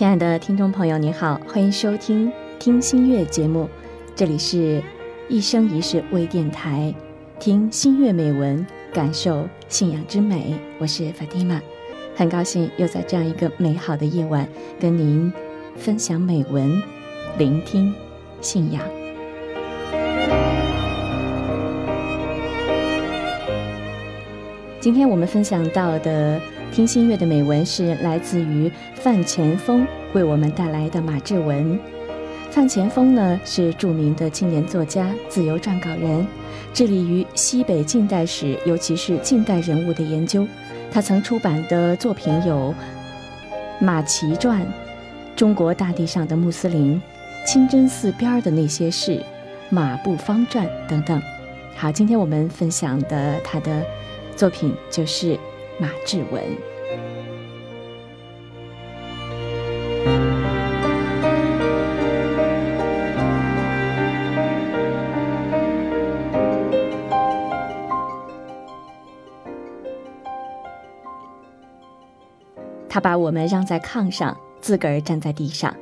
亲爱的听众朋友，你好，欢迎收听《听心月》节目，这里是一生一世微电台，听心月美文，感受信仰之美。我是 Fatima，，很高兴又在这样一个美好的夜晚，跟您分享美文，聆听信仰。今天我们分享到的听心乐的美文是来自于范前锋为我们带来的马志文。范前锋呢是著名的青年作家、自由撰稿人，致力于西北近代史，尤其是近代人物的研究。他曾出版的作品有《马奇传》《中国大地上的穆斯林》《清真寺边的那些事》《马步芳传》等等。好，今天我们分享的他的。作品就是马志文。他把我们让在炕上，自个儿站在地上，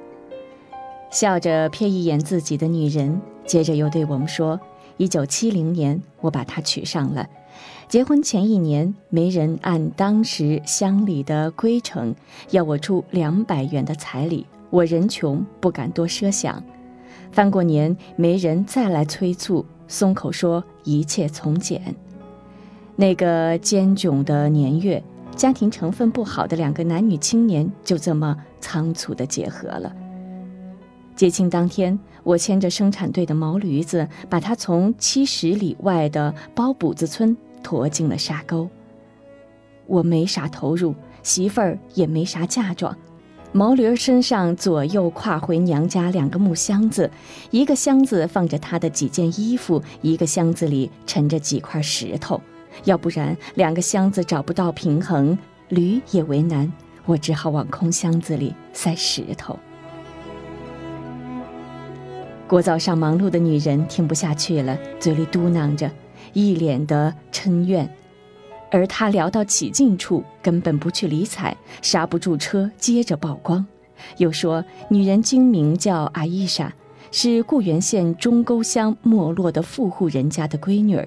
笑着瞥一眼自己的女人，接着又对我们说：“一九七零年，我把她娶上了。”结婚前一年，媒人按当时乡里的规程要我出两百元的彩礼，我人穷不敢多奢想。翻过年，媒人再来催促，松口说一切从简。那个艰窘的年月，家庭成分不好的两个男女青年就这么仓促地结合了。结亲当天，我牵着生产队的毛驴子，把他从七十里外的包补子村。驮进了沙沟。我没啥投入，媳妇儿也没啥嫁妆。毛驴儿身上左右挎回娘家两个木箱子，一个箱子放着他的几件衣服，一个箱子里沉着几块石头。要不然两个箱子找不到平衡，驴也为难。我只好往空箱子里塞石头。过早上忙碌的女人听不下去了，嘴里嘟囔着。一脸的嗔怨，而他聊到起劲处，根本不去理睬，刹不住车，接着曝光。又说女人精名叫阿伊莎，是固原县中沟乡没落的富户人家的闺女儿，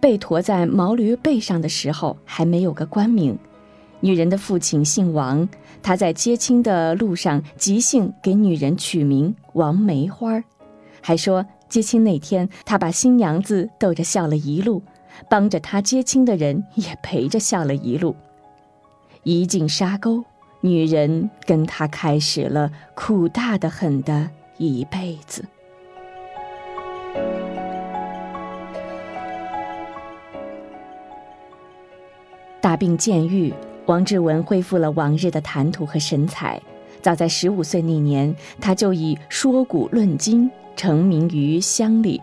被驮在毛驴背上的时候还没有个官名。女人的父亲姓王，他在接亲的路上即兴给女人取名王梅花，还说。接亲那天，他把新娘子逗着笑了一路，帮着他接亲的人也陪着笑了一路。一进沙沟，女人跟他开始了苦大的很的一辈子。大病渐愈，王志文恢复了往日的谈吐和神采。早在十五岁那年，他就以说古论今。成名于乡里，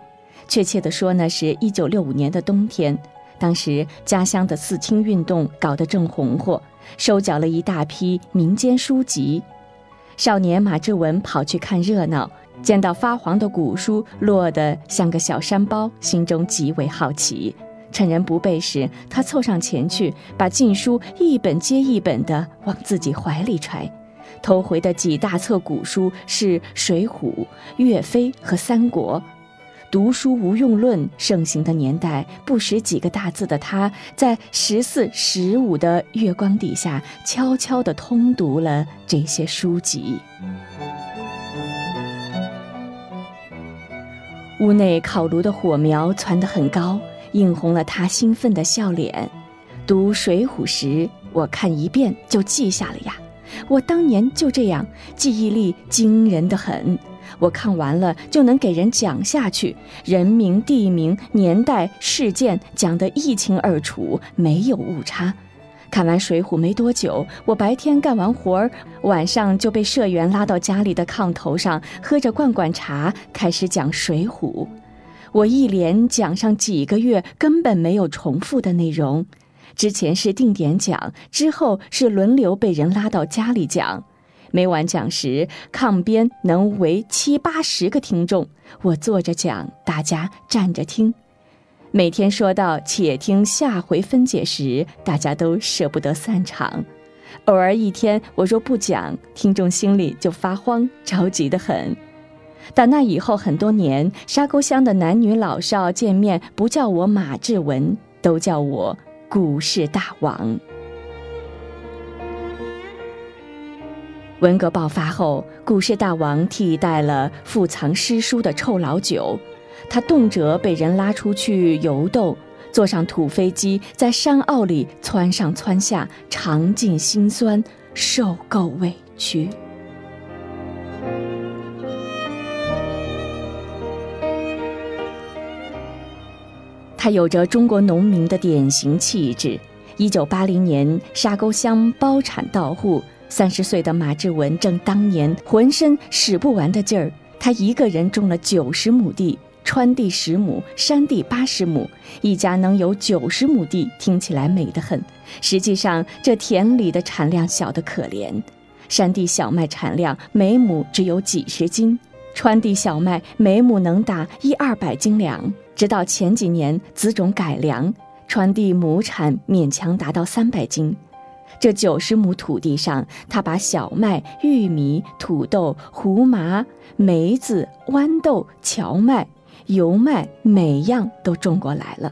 确切地说呢，是一九六五年的冬天。当时家乡的四清运动搞得正红火，收缴了一大批民间书籍。少年马志文跑去看热闹，见到发黄的古书落得像个小山包，心中极为好奇。趁人不备时，他凑上前去，把禁书一本接一本地往自己怀里揣。偷回的几大册古书是《水浒》《岳飞》和《三国》，读书无用论盛行的年代，不识几个大字的他，在十四、十五的月光底下，悄悄地通读了这些书籍。屋内烤炉的火苗窜得很高，映红了他兴奋的笑脸。读《水浒》时，我看一遍就记下了呀。我当年就这样，记忆力惊人的很。我看完了就能给人讲下去，人名、地名、年代、事件讲得一清二楚，没有误差。看完《水浒》没多久，我白天干完活儿，晚上就被社员拉到家里的炕头上，喝着罐罐茶，开始讲《水浒》。我一连讲上几个月，根本没有重复的内容。之前是定点讲，之后是轮流被人拉到家里讲。每晚讲时，炕边能围七八十个听众，我坐着讲，大家站着听。每天说到“且听下回分解”时，大家都舍不得散场。偶尔一天我若不讲，听众心里就发慌，着急得很。打那以后很多年，沙沟乡的男女老少见面，不叫我马志文，都叫我股市大王。文革爆发后，股市大王替代了富藏诗书的臭老九，他动辄被人拉出去游斗，坐上土飞机，在山坳里窜上窜下，尝尽辛酸，受够委屈。他有着中国农民的典型气质。一九八零年，沙沟乡包产到户。三十岁的马志文正当年浑身使不完的劲儿，他一个人种了九十亩地，川地十亩，山地八十亩，一家能有九十亩地，听起来美得很。实际上，这田里的产量小得可怜，山地小麦产量每亩只有几十斤，川地小麦每亩能打一二百斤粮。直到前几年子种改良，川地亩产勉强达到三百斤。这九十亩土地上，他把小麦、玉米、土豆、胡麻、梅子、豌豆、荞麦、油麦，每样都种过来了。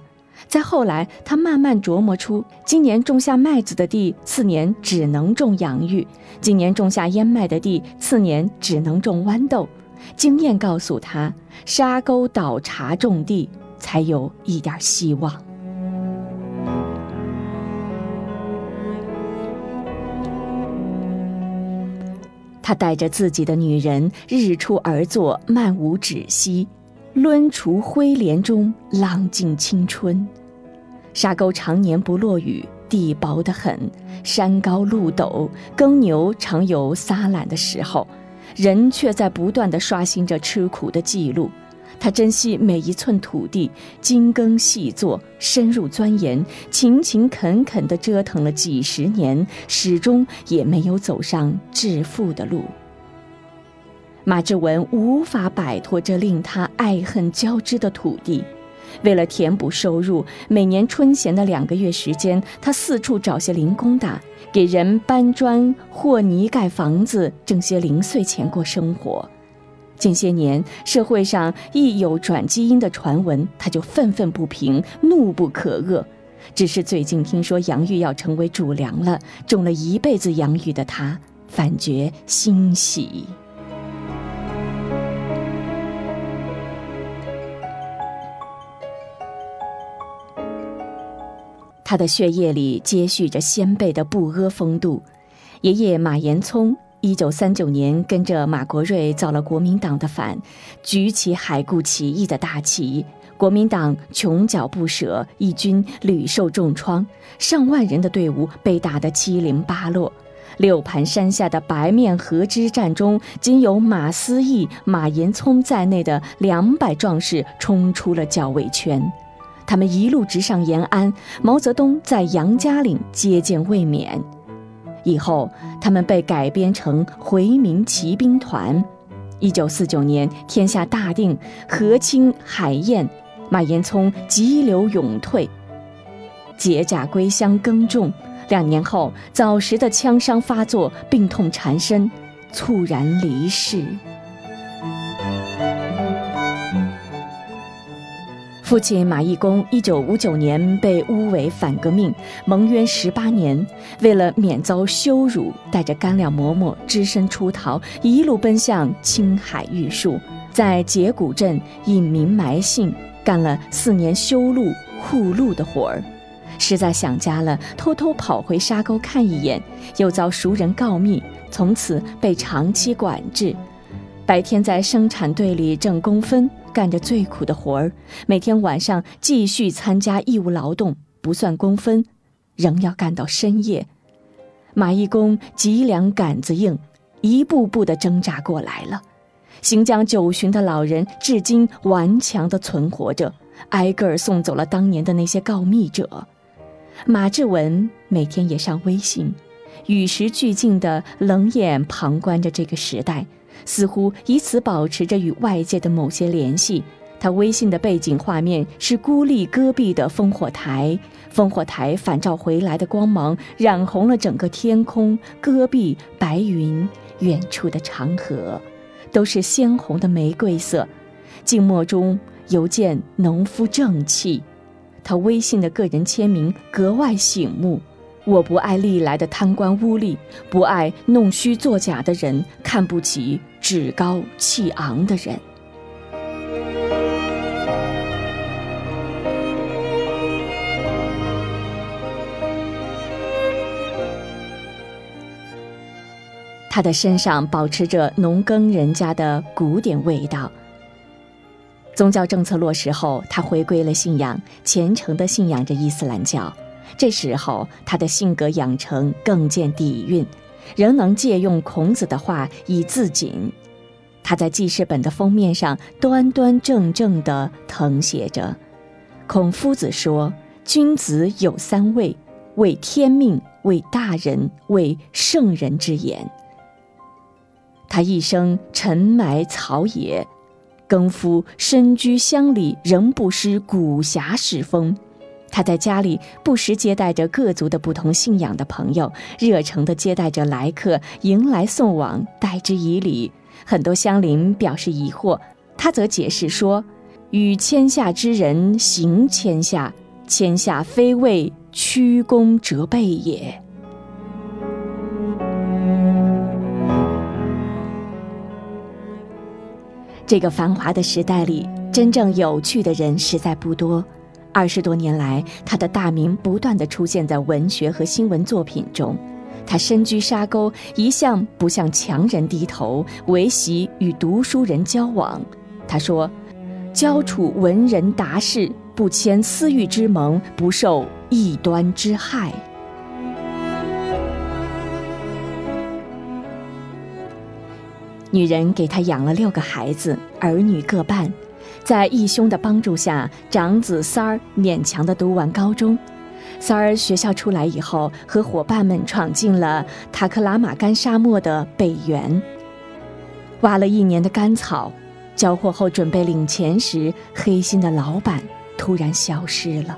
再后来，他慢慢琢磨出，今年种下麦子的地，次年只能种洋芋；今年种下燕麦的地，次年只能种豌豆。经验告诉他，沙沟倒茶种地，才有一点希望。他带着自己的女人日出而作，漫无止息，抡锄挥镰中浪尽青春。沙沟常年不落雨，地薄得很，山高路陡，耕牛常有撒懒的时候，人却在不断地刷新着吃苦的记录。他珍惜每一寸土地，精耕细作，深入钻研，勤勤恳恳地折腾了几十年，始终也没有走上致富的路。马志文无法摆脱这令他爱恨交织的土地，为了填补收入，每年春闲的两个月时间，他四处找些零工打，给人搬砖和泥盖房子，挣些零碎钱过生活。近些年，社会上一有转基因的传闻，他就愤愤不平，怒不可遏。只是最近听说洋芋要成为主粮了，种了一辈子洋芋的他，反觉欣喜。他的血液里接续着先辈的不阿风度，爷爷马延聪。一九三九年，跟着马国瑞造了国民党的反，举起海固起义的大旗，国民党穷脚不舍，义军屡受重创，上万人的队伍被打得七零八落。六盘山下的白面河之战中，仅有马思义、马延聪在内的两百壮士冲出了校尉圈，他们一路直上延安，毛泽东在杨家岭接见卫冕。以后，他们被改编成回民骑兵团。一九四九年，天下大定，河清海晏，马延聪急流勇退，解甲归乡耕种。两年后，早时的枪伤发作，病痛缠身，猝然离世。父亲马义公一九五九年被诬为反革命，蒙冤十八年。为了免遭羞辱，带着干粮馍馍，只身出逃，一路奔向青海玉树，在结古镇隐名埋姓，干了四年修路护路的活儿。实在想家了，偷偷跑回沙沟看一眼，又遭熟人告密，从此被长期管制。白天在生产队里挣工分。干着最苦的活儿，每天晚上继续参加义务劳动，不算工分，仍要干到深夜。马义工脊梁杆子硬，一步步的挣扎过来了。行将九旬的老人至今顽强的存活着，挨个儿送走了当年的那些告密者。马志文每天也上微信，与时俱进的冷眼旁观着这个时代。似乎以此保持着与外界的某些联系，他微信的背景画面是孤立戈壁的烽火台，烽火台反照回来的光芒染红了整个天空、戈壁、白云、远处的长河，都是鲜红的玫瑰色。静默中犹见农夫正气。他微信的个人签名格外醒目。我不爱历来的贪官污吏，不爱弄虚作假的人，看不起趾高气昂的人。他的身上保持着农耕人家的古典味道。宗教政策落实后，他回归了信仰，虔诚地信仰着伊斯兰教。这时候，他的性格养成更见底蕴，仍能借用孔子的话以自谨。他在记事本的封面上端端正正地誊写着：“孔夫子说，君子有三畏，畏天命，畏大人，畏圣人之言。”他一生沉埋草野，耕夫身居乡里，仍不失古侠士风。他在家里不时接待着各族的不同信仰的朋友，热诚地接待着来客，迎来送往，待之以礼。很多乡邻表示疑惑，他则解释说：“与天下之人行天下，天下非为屈躬折背也。”这个繁华的时代里，真正有趣的人实在不多。二十多年来，他的大名不断地出现在文学和新闻作品中。他身居沙沟，一向不向强人低头，唯喜与读书人交往。他说：“交处文人达士，不签私欲之盟，不受异端之害。”女人给他养了六个孩子，儿女各半。在义兄的帮助下，长子三儿勉强地读完高中。三儿学校出来以后，和伙伴们闯进了塔克拉玛干沙漠的北缘，挖了一年的干草，交货后准备领钱时，黑心的老板突然消失了。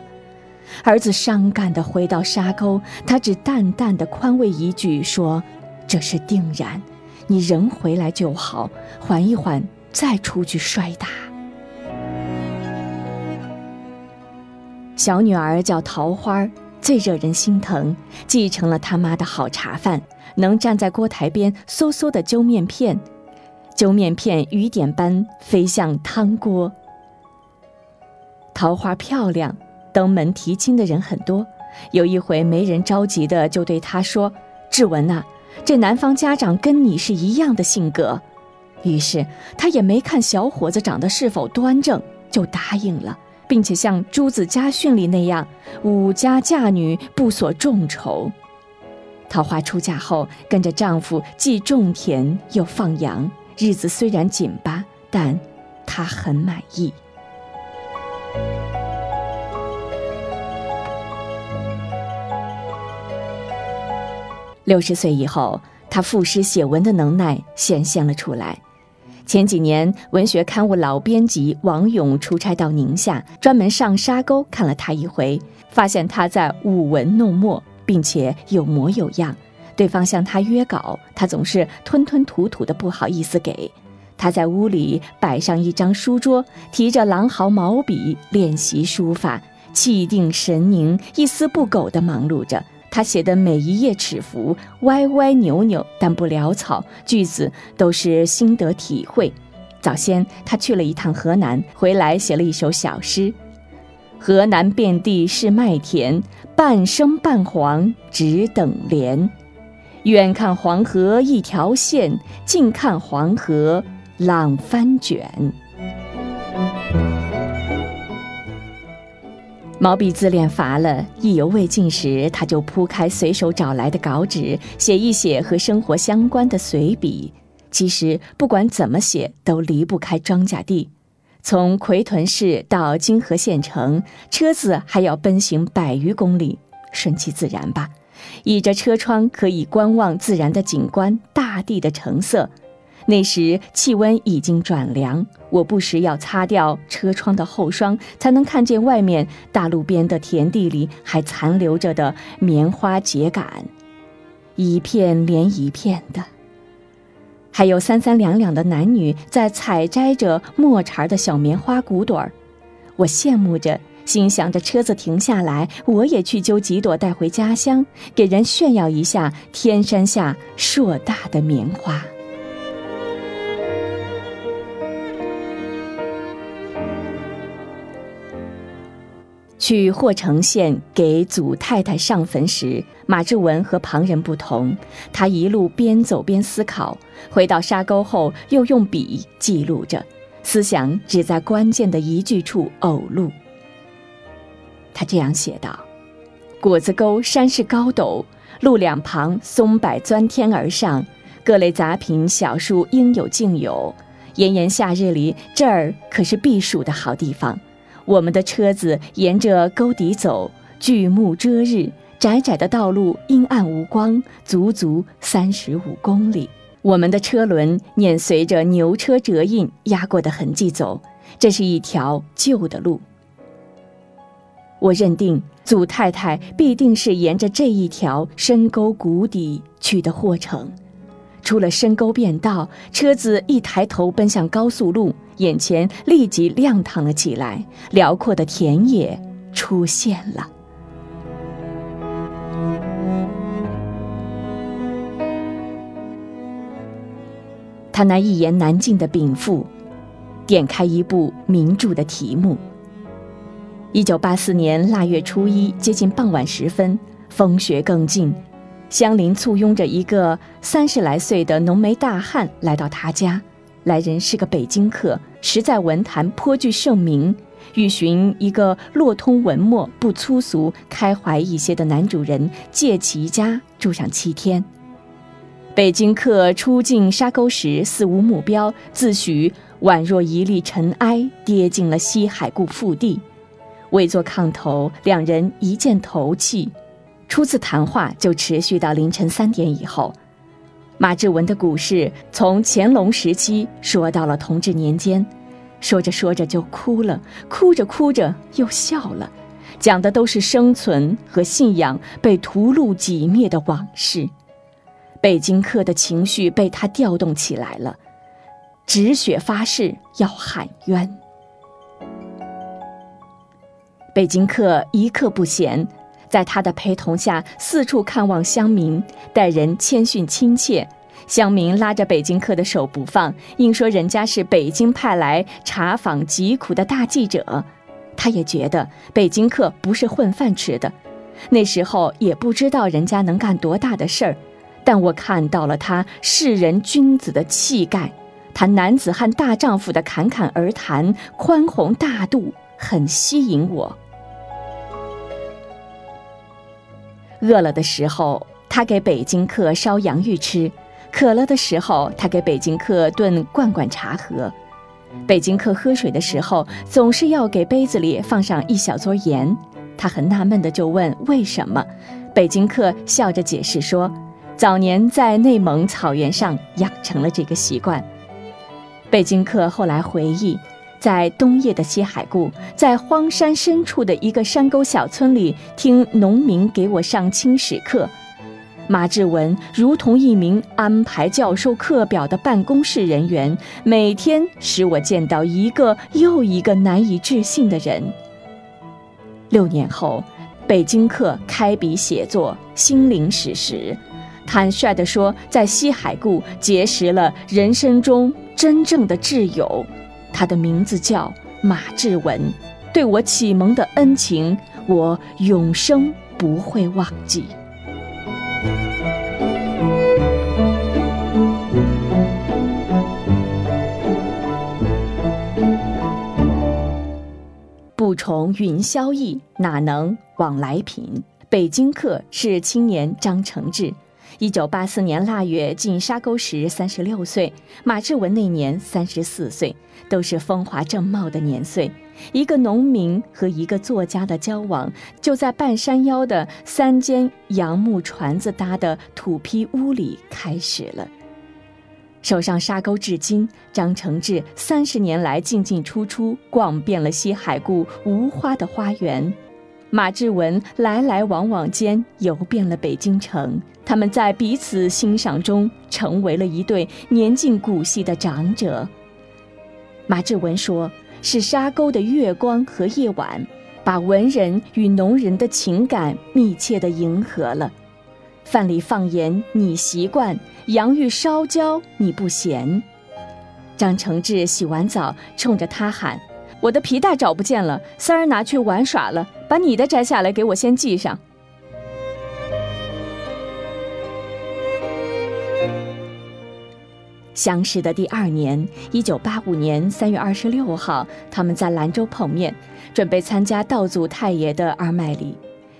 儿子伤感地回到沙沟，他只淡淡地宽慰一句说：“这是定然。”你人回来就好，缓一缓，再出去摔打。小女儿叫桃花，最惹人心疼，继承了他妈的好茶饭，能站在锅台边嗖嗖的揪面片，揪面片雨点般飞向汤锅。桃花漂亮，登门提亲的人很多，有一回没人着急的就对她说：“志文呐。”这男方家长跟你是一样的性格，于是他也没看小伙子长得是否端正，就答应了，并且像朱子家训里那样，五家嫁女不所众筹。桃花出嫁后，跟着丈夫既种田又放羊，日子虽然紧巴，但她很满意。六十岁以后，他赋诗写文的能耐显现了出来。前几年，文学刊物老编辑王勇出差到宁夏，专门上沙沟看了他一回，发现他在舞文弄墨，并且有模有样。对方向他约稿，他总是吞吞吐吐的，不好意思给。他在屋里摆上一张书桌，提着狼毫毛笔练习书法，气定神凝，一丝不苟地忙碌着。他写的每一页尺幅歪歪扭扭，但不潦草，句子都是心得体会。早先他去了一趟河南，回来写了一首小诗：河南遍地是麦田，半生半黄只等连。远看黄河一条线，近看黄河浪翻卷。毛笔字练乏了，意犹未尽时，他就铺开随手找来的稿纸，写一写和生活相关的随笔。其实不管怎么写，都离不开庄稼地。从奎屯市到金河县城，车子还要奔行百余公里，顺其自然吧。倚着车窗，可以观望自然的景观，大地的成色。那时气温已经转凉，我不时要擦掉车窗的后霜，才能看见外面大路边的田地里还残留着的棉花秸秆，一片连一片的。还有三三两两的男女在采摘着末茬的小棉花骨朵儿，我羡慕着，心想着车子停下来，我也去揪几朵带回家乡，给人炫耀一下天山下硕大的棉花。去霍城县给祖太太上坟时，马志文和旁人不同，他一路边走边思考，回到沙沟后又用笔记录着，思想只在关键的一句处偶录。他这样写道：“果子沟山势高陡，路两旁松柏钻天而上，各类杂品小树应有尽有。炎炎夏日里，这儿可是避暑的好地方。”我们的车子沿着沟底走，巨木遮日，窄窄的道路阴暗无光，足足三十五公里。我们的车轮碾随着牛车辙印压过的痕迹走，这是一条旧的路。我认定祖太太必定是沿着这一条深沟谷底去的霍城。出了深沟便道，车子一抬头奔向高速路。眼前立即亮堂了起来，辽阔的田野出现了。他那一言难尽的禀赋，点开一部名著的题目。一九八四年腊月初一，接近傍晚时分，风雪更劲，香菱簇拥着一个三十来岁的浓眉大汉来到他家。来人是个北京客，实在文坛颇具盛名，欲寻一个络通文墨、不粗俗、开怀一些的男主人，借其家住上七天。北京客出境沙沟时，似无目标，自诩宛若一粒尘埃跌进了西海固腹地。未做炕头，两人一见投契，初次谈话就持续到凌晨三点以后。马志文的故事从乾隆时期说到了同治年间，说着说着就哭了，哭着哭着又笑了，讲的都是生存和信仰被屠戮挤灭的往事。北京客的情绪被他调动起来了，止血发誓要喊冤。北京客一刻不闲。在他的陪同下，四处看望乡民，待人谦逊亲切。乡民拉着北京客的手不放，硬说人家是北京派来查访疾苦的大记者。他也觉得北京客不是混饭吃的。那时候也不知道人家能干多大的事儿，但我看到了他世人君子的气概，他男子汉大丈夫的侃侃而谈，宽宏大度，很吸引我。饿了的时候，他给北京客烧洋芋吃；渴了的时候，他给北京客炖罐罐茶喝。北京客喝水的时候，总是要给杯子里放上一小撮盐。他很纳闷的就问为什么，北京客笑着解释说，早年在内蒙草原上养成了这个习惯。北京客后来回忆。在冬夜的西海固，在荒山深处的一个山沟小村里，听农民给我上清史课。马志文如同一名安排教授课表的办公室人员，每天使我见到一个又一个难以置信的人。六年后，北京客开笔写作《心灵史实》，坦率地说，在西海固结识了人生中真正的挚友。他的名字叫马志文，对我启蒙的恩情，我永生不会忘记。不从云霄逸，哪能往来贫？北京客是青年张承志。一九八四年腊月进沙沟时，三十六岁；马志文那年三十四岁，都是风华正茂的年岁。一个农民和一个作家的交往，就在半山腰的三间杨木船子搭的土坯屋里开始了。手上沙沟至今，张承志三十年来进进出出，逛遍了西海固无花的花园。马志文来来往往间游遍了北京城，他们在彼此欣赏中成为了一对年近古稀的长者。马志文说：“是沙沟的月光和夜晚，把文人与农人的情感密切地迎合了。饭里放盐你习惯，洋芋烧焦你不嫌。”张承志洗完澡，冲着他喊。我的皮带找不见了，三儿拿去玩耍了。把你的摘下来，给我先系上。相识的第二年，一九八五年三月二十六号，他们在兰州碰面，准备参加道祖太爷的二麦礼。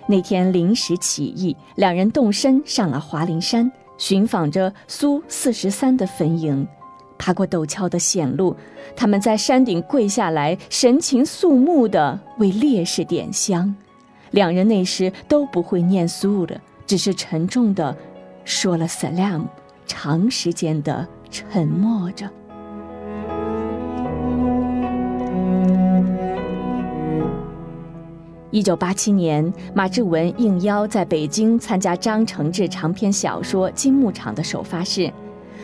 那天临时起意，两人动身上了华林山，寻访着苏四十三的坟茔。爬过陡峭的险路，他们在山顶跪下来，神情肃穆地为烈士点香。两人那时都不会念苏的，只是沉重地说了 “salam”，长时间的沉默着。一九八七年，马志文应邀在北京参加张承志长篇小说《金牧场》的首发式。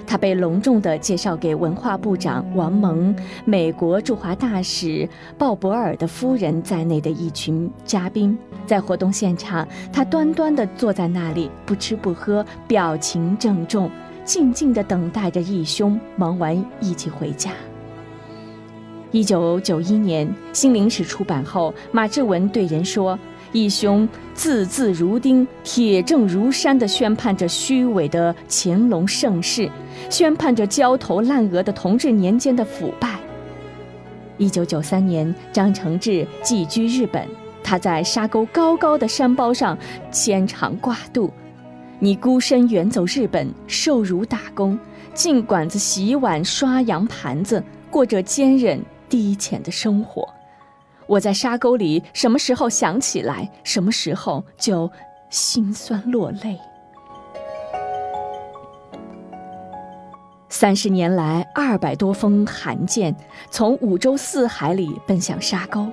他被隆重地介绍给文化部长王蒙、美国驻华大使鲍勃尔的夫人在内的一群嘉宾。在活动现场，他端端地坐在那里，不吃不喝，表情郑重，静静地等待着义兄忙完一起回家。一九九一年，《新灵史》出版后，马志文对人说。义兄字字如钉、铁证如山地宣判着虚伪的乾隆盛世，宣判着焦头烂额的同治年间的腐败。一九九三年，张承志寄居日本，他在沙沟高高的山包上牵肠挂肚：“你孤身远走日本，受辱打工，进馆子洗碗、刷洋盘子，过着坚韧低浅的生活。”我在沙沟里，什么时候想起来，什么时候就心酸落泪。三十年来，二百多封函件从五洲四海里奔向沙沟；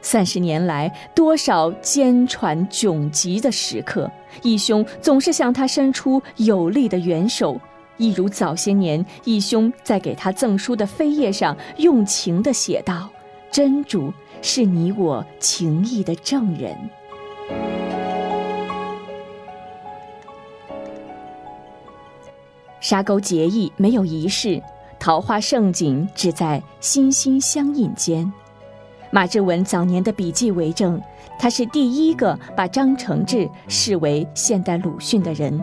三十年来，多少艰喘窘急的时刻，义兄总是向他伸出有力的援手，一如早些年，义兄在给他赠书的扉页上用情地写道。真主是你我情谊的证人。沙沟结义没有仪式，桃花盛景只在心心相印间。马志文早年的笔记为证，他是第一个把张承志视为现代鲁迅的人，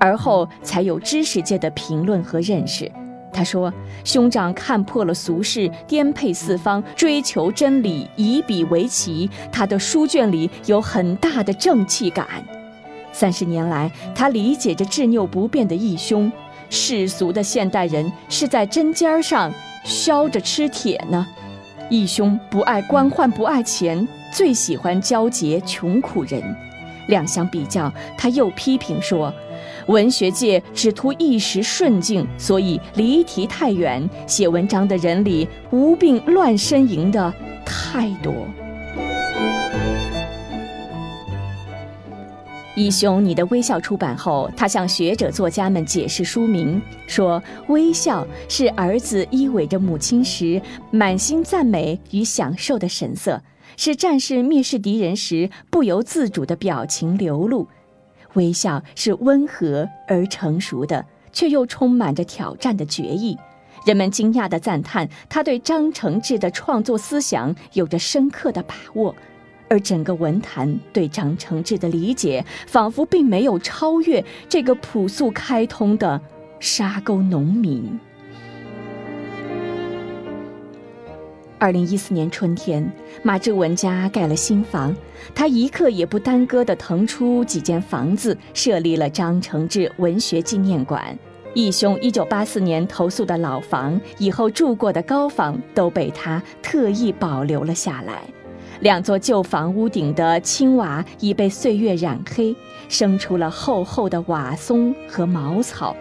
而后才有知识界的评论和认识。他说：“兄长看破了俗世，颠沛四方，追求真理，以笔为旗。他的书卷里有很大的正气感。三十年来，他理解着执拗不变的义兄。世俗的现代人是在针尖上削着吃铁呢。义兄不爱官宦，不爱钱，最喜欢交结穷苦人。两相比较，他又批评说。”文学界只图一时顺境，所以离题太远。写文章的人里无病乱呻吟的太多。义兄，你的《微笑》出版后，他向学者作家们解释书名，说：“微笑是儿子依偎着母亲时满心赞美与享受的神色，是战士蔑视敌人时不由自主的表情流露。”微笑是温和而成熟的，却又充满着挑战的决意。人们惊讶地赞叹他对张承志的创作思想有着深刻的把握，而整个文坛对张承志的理解，仿佛并没有超越这个朴素开通的沙沟农民。二零一四年春天，马志文家盖了新房，他一刻也不耽搁地腾出几间房子，设立了张承志文学纪念馆。义兄一九八四年投宿的老房，以后住过的高房，都被他特意保留了下来。两座旧房屋顶的青瓦已被岁月染黑，生出了厚厚的瓦松和茅草。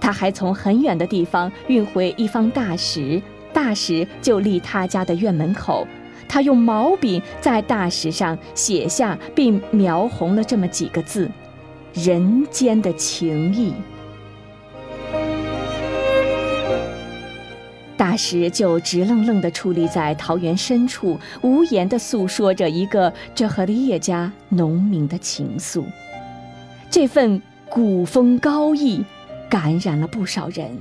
他还从很远的地方运回一方大石，大石就立他家的院门口。他用毛笔在大石上写下并描红了这么几个字：“人间的情谊。”大石就直愣愣地矗立在桃园深处，无言地诉说着一个这和列家农民的情愫。这份古风高义，感染了不少人。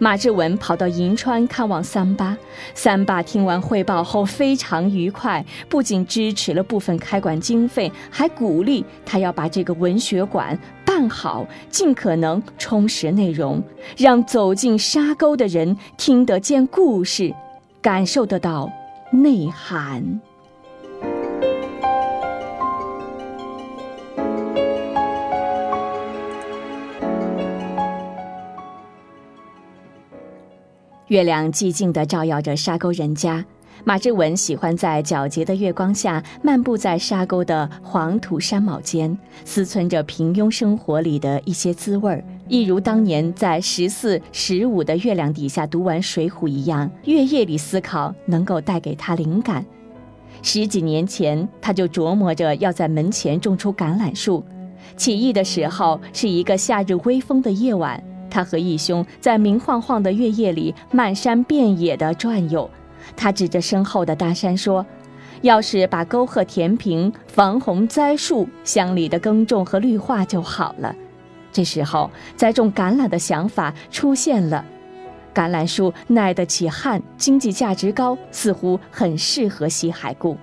马志文跑到银川看望三八，三八听完汇报后非常愉快，不仅支持了部分开馆经费，还鼓励他要把这个文学馆办好，尽可能充实内容，让走进沙沟的人听得见故事，感受得到内涵。月亮寂静的照耀着沙沟人家，马志文喜欢在皎洁的月光下漫步在沙沟的黄土山峁间，思忖着平庸生活里的一些滋味儿，一如当年在十四、十五的月亮底下读完《水浒》一样，月夜里思考能够带给他灵感。十几年前，他就琢磨着要在门前种出橄榄树，起义的时候是一个夏日微风的夜晚。他和义兄在明晃晃的月夜里漫山遍野地转悠，他指着身后的大山说：“要是把沟壑填平、防洪栽树、乡里的耕种和绿化就好了。”这时候，栽种橄榄的想法出现了。橄榄树耐得起旱，经济价值高，似乎很适合西海固。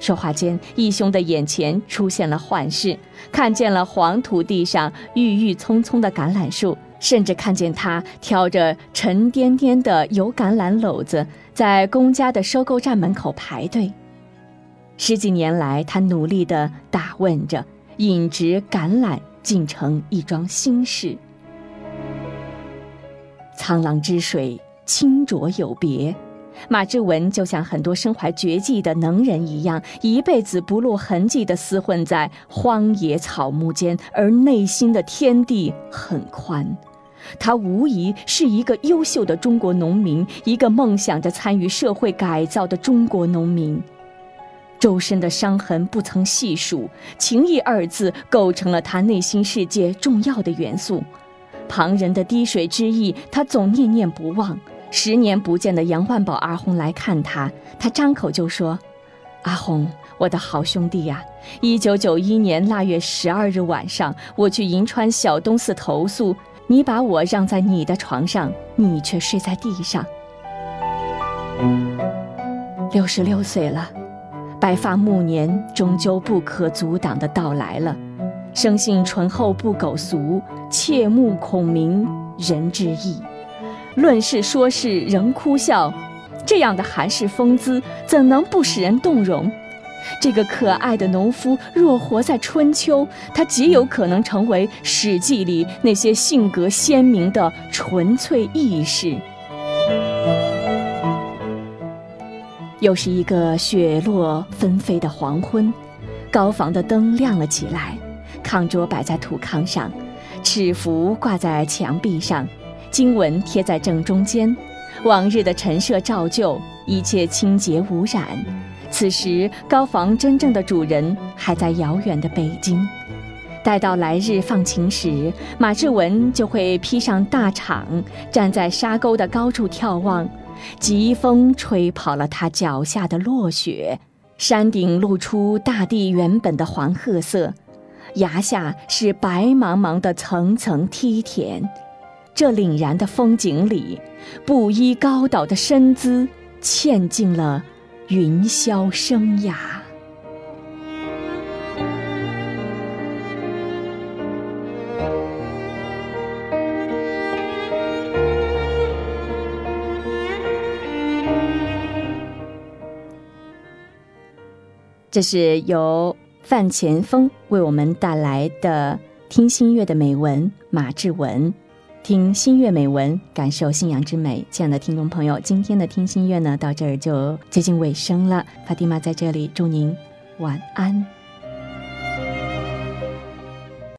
说话间，义兄的眼前出现了幻视，看见了黄土地上郁郁葱葱的橄榄树。甚至看见他挑着沉甸甸的油橄榄篓子，在公家的收购站门口排队。十几年来，他努力地打问着，引植橄榄竟成一桩心事。沧浪之水，清浊有别。马志文就像很多身怀绝技的能人一样，一辈子不露痕迹地厮混在荒野草木间，而内心的天地很宽。他无疑是一个优秀的中国农民，一个梦想着参与社会改造的中国农民。周身的伤痕不曾细数，情义二字构成了他内心世界重要的元素。旁人的滴水之意，他总念念不忘。十年不见的杨万宝阿红来看他，他张口就说：“阿红，我的好兄弟呀！一九九一年腊月十二日晚上，我去银川小东寺投宿。”你把我让在你的床上，你却睡在地上。六十六岁了，白发暮年终究不可阻挡的到来了。生性醇厚不苟俗，切慕孔明人之义，论事说事仍哭笑，这样的韩式风姿，怎能不使人动容？这个可爱的农夫，若活在春秋，他极有可能成为《史记》里那些性格鲜明的纯粹义士。又是一个雪落纷飞的黄昏，高房的灯亮了起来，炕桌摆在土炕上，尺幅挂在墙壁上，经文贴在正中间，往日的陈设照旧，一切清洁无染。此时，高房真正的主人还在遥远的北京。待到来日放晴时，马志文就会披上大氅，站在沙沟的高处眺望。疾风吹跑了他脚下的落雪，山顶露出大地原本的黄褐色，崖下是白茫茫的层层梯田。这凛然的风景里，布衣高倒的身姿嵌进了。云霄生涯，这是由范前锋为我们带来的听心乐的美文，马志文。听心乐美文，感受信仰之美。亲爱的听众朋友，今天的听心乐呢，到这儿就接近尾声了。法蒂玛在这里祝您晚安。